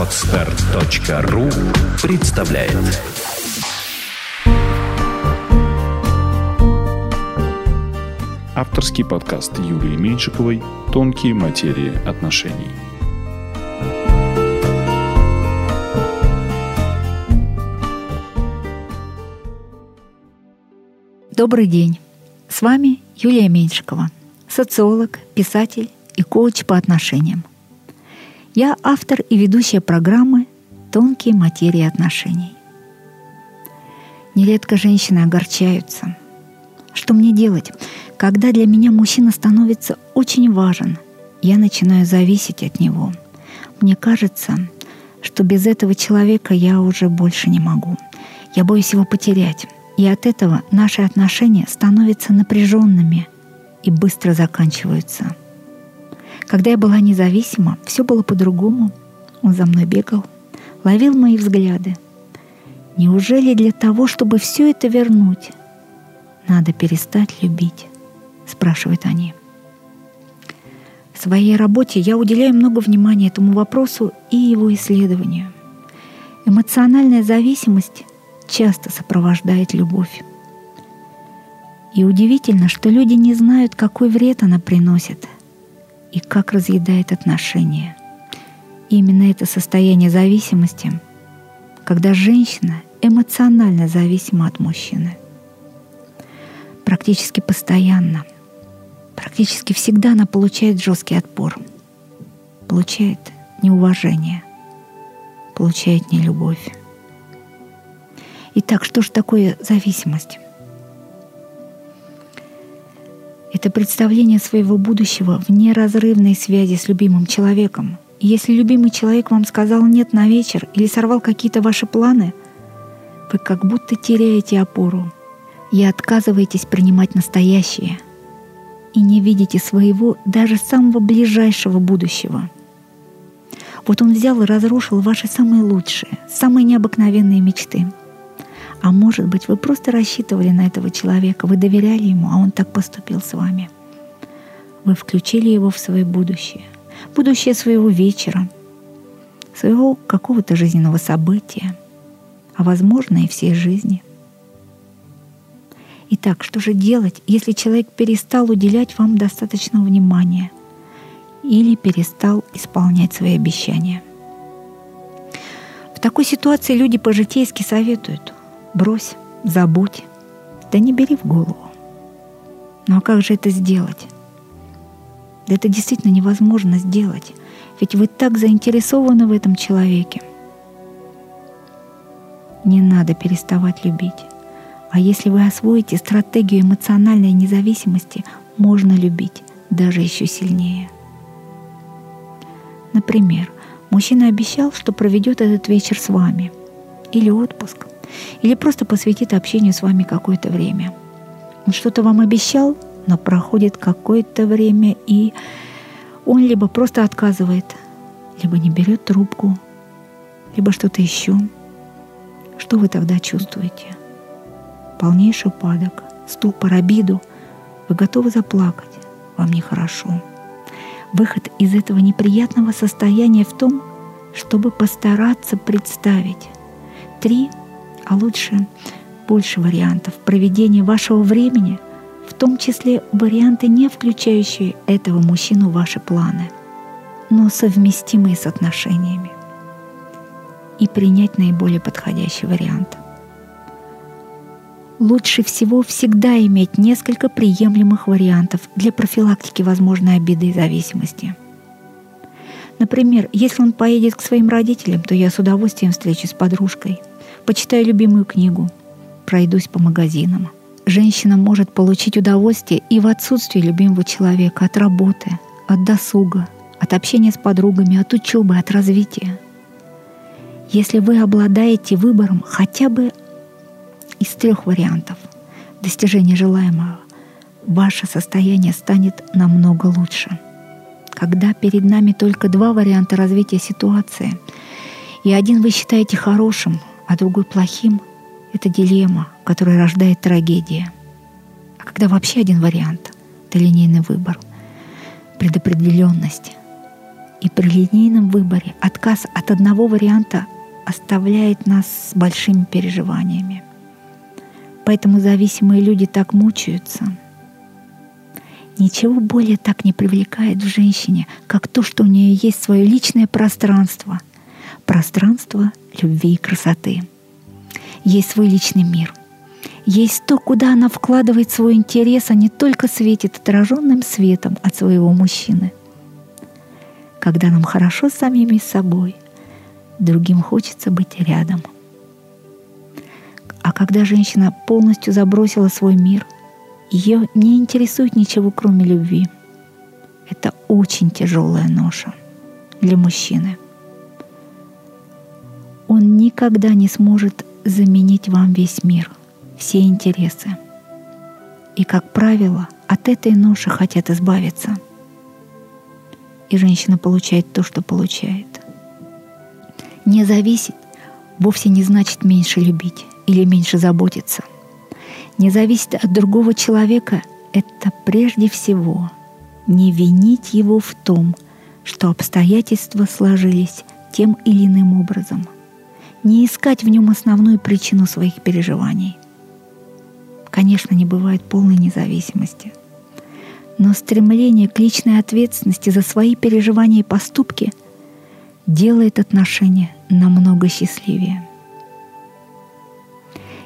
Отстар.ру представляет Авторский подкаст Юлии Меньшиковой «Тонкие материи отношений». Добрый день! С вами Юлия Меньшикова, социолог, писатель и коуч по отношениям. Я автор и ведущая программы «Тонкие материи отношений». Нередко женщины огорчаются. Что мне делать, когда для меня мужчина становится очень важен? Я начинаю зависеть от него. Мне кажется, что без этого человека я уже больше не могу. Я боюсь его потерять. И от этого наши отношения становятся напряженными и быстро заканчиваются – когда я была независима, все было по-другому. Он за мной бегал, ловил мои взгляды. Неужели для того, чтобы все это вернуть, надо перестать любить? Спрашивают они. В своей работе я уделяю много внимания этому вопросу и его исследованию. Эмоциональная зависимость часто сопровождает любовь. И удивительно, что люди не знают, какой вред она приносит – и как разъедает отношения. И именно это состояние зависимости, когда женщина эмоционально зависима от мужчины. Практически постоянно, практически всегда она получает жесткий отпор, получает неуважение, получает нелюбовь. Итак, что же такое зависимость? Это представление своего будущего в неразрывной связи с любимым человеком. И если любимый человек вам сказал «нет» на вечер или сорвал какие-то ваши планы, вы как будто теряете опору и отказываетесь принимать настоящее и не видите своего даже самого ближайшего будущего. Вот он взял и разрушил ваши самые лучшие, самые необыкновенные мечты – а может быть, вы просто рассчитывали на этого человека, вы доверяли ему, а он так поступил с вами. Вы включили его в свое будущее, будущее своего вечера, своего какого-то жизненного события, а возможно и всей жизни. Итак, что же делать, если человек перестал уделять вам достаточно внимания или перестал исполнять свои обещания? В такой ситуации люди по-житейски советуют – брось, забудь, да не бери в голову. Ну а как же это сделать? Да это действительно невозможно сделать, ведь вы так заинтересованы в этом человеке. Не надо переставать любить. А если вы освоите стратегию эмоциональной независимости, можно любить даже еще сильнее. Например, мужчина обещал, что проведет этот вечер с вами или отпуск – или просто посвятит общению с вами какое-то время. Он что-то вам обещал, но проходит какое-то время, и он либо просто отказывает, либо не берет трубку, либо что-то еще. Что вы тогда чувствуете? Полнейший упадок, ступор, обиду. Вы готовы заплакать, вам нехорошо. Выход из этого неприятного состояния в том, чтобы постараться представить три а лучше больше вариантов проведения вашего времени, в том числе варианты, не включающие этого мужчину в ваши планы, но совместимые с отношениями, и принять наиболее подходящий вариант. Лучше всего всегда иметь несколько приемлемых вариантов для профилактики возможной обиды и зависимости. Например, если он поедет к своим родителям, то я с удовольствием встречусь с подружкой – почитаю любимую книгу, пройдусь по магазинам. Женщина может получить удовольствие и в отсутствии любимого человека от работы, от досуга, от общения с подругами, от учебы, от развития. Если вы обладаете выбором хотя бы из трех вариантов достижения желаемого, ваше состояние станет намного лучше. Когда перед нами только два варианта развития ситуации, и один вы считаете хорошим, а другой плохим — это дилемма, которая рождает трагедия. А когда вообще один вариант — это линейный выбор, предопределенность, И при линейном выборе отказ от одного варианта оставляет нас с большими переживаниями. Поэтому зависимые люди так мучаются. Ничего более так не привлекает в женщине, как то, что у нее есть свое личное пространство. Пространство любви и красоты. Есть свой личный мир. Есть то, куда она вкладывает свой интерес, а не только светит отраженным светом от своего мужчины. Когда нам хорошо с самими собой, другим хочется быть рядом. А когда женщина полностью забросила свой мир, ее не интересует ничего, кроме любви. Это очень тяжелая ноша для мужчины. Никогда не сможет заменить вам весь мир, все интересы. И, как правило, от этой ноши хотят избавиться. И женщина получает то, что получает. Не зависеть вовсе не значит меньше любить или меньше заботиться. Не зависеть от другого человека — это прежде всего не винить его в том, что обстоятельства сложились тем или иным образом — не искать в нем основную причину своих переживаний. Конечно, не бывает полной независимости. Но стремление к личной ответственности за свои переживания и поступки делает отношения намного счастливее.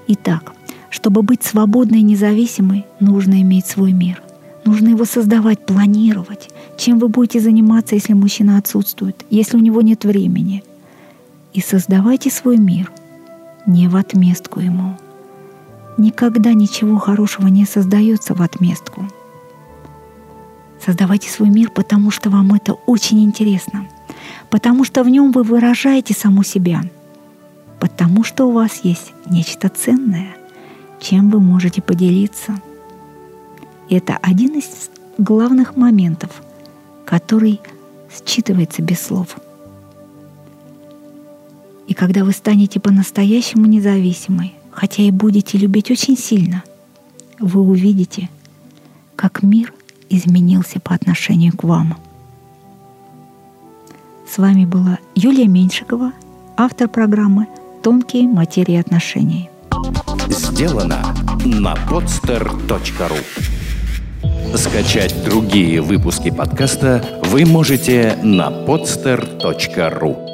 Итак, чтобы быть свободной и независимой, нужно иметь свой мир. Нужно его создавать, планировать. Чем вы будете заниматься, если мужчина отсутствует, если у него нет времени – и создавайте свой мир не в отместку ему. Никогда ничего хорошего не создается в отместку. Создавайте свой мир, потому что вам это очень интересно, потому что в нем вы выражаете саму себя, потому что у вас есть нечто ценное, чем вы можете поделиться. И это один из главных моментов, который считывается без слов – и когда вы станете по-настоящему независимой, хотя и будете любить очень сильно, вы увидите, как мир изменился по отношению к вам. С вами была Юлия Меньшикова, автор программы «Тонкие материи отношений». Сделано на podster.ru Скачать другие выпуски подкаста вы можете на podster.ru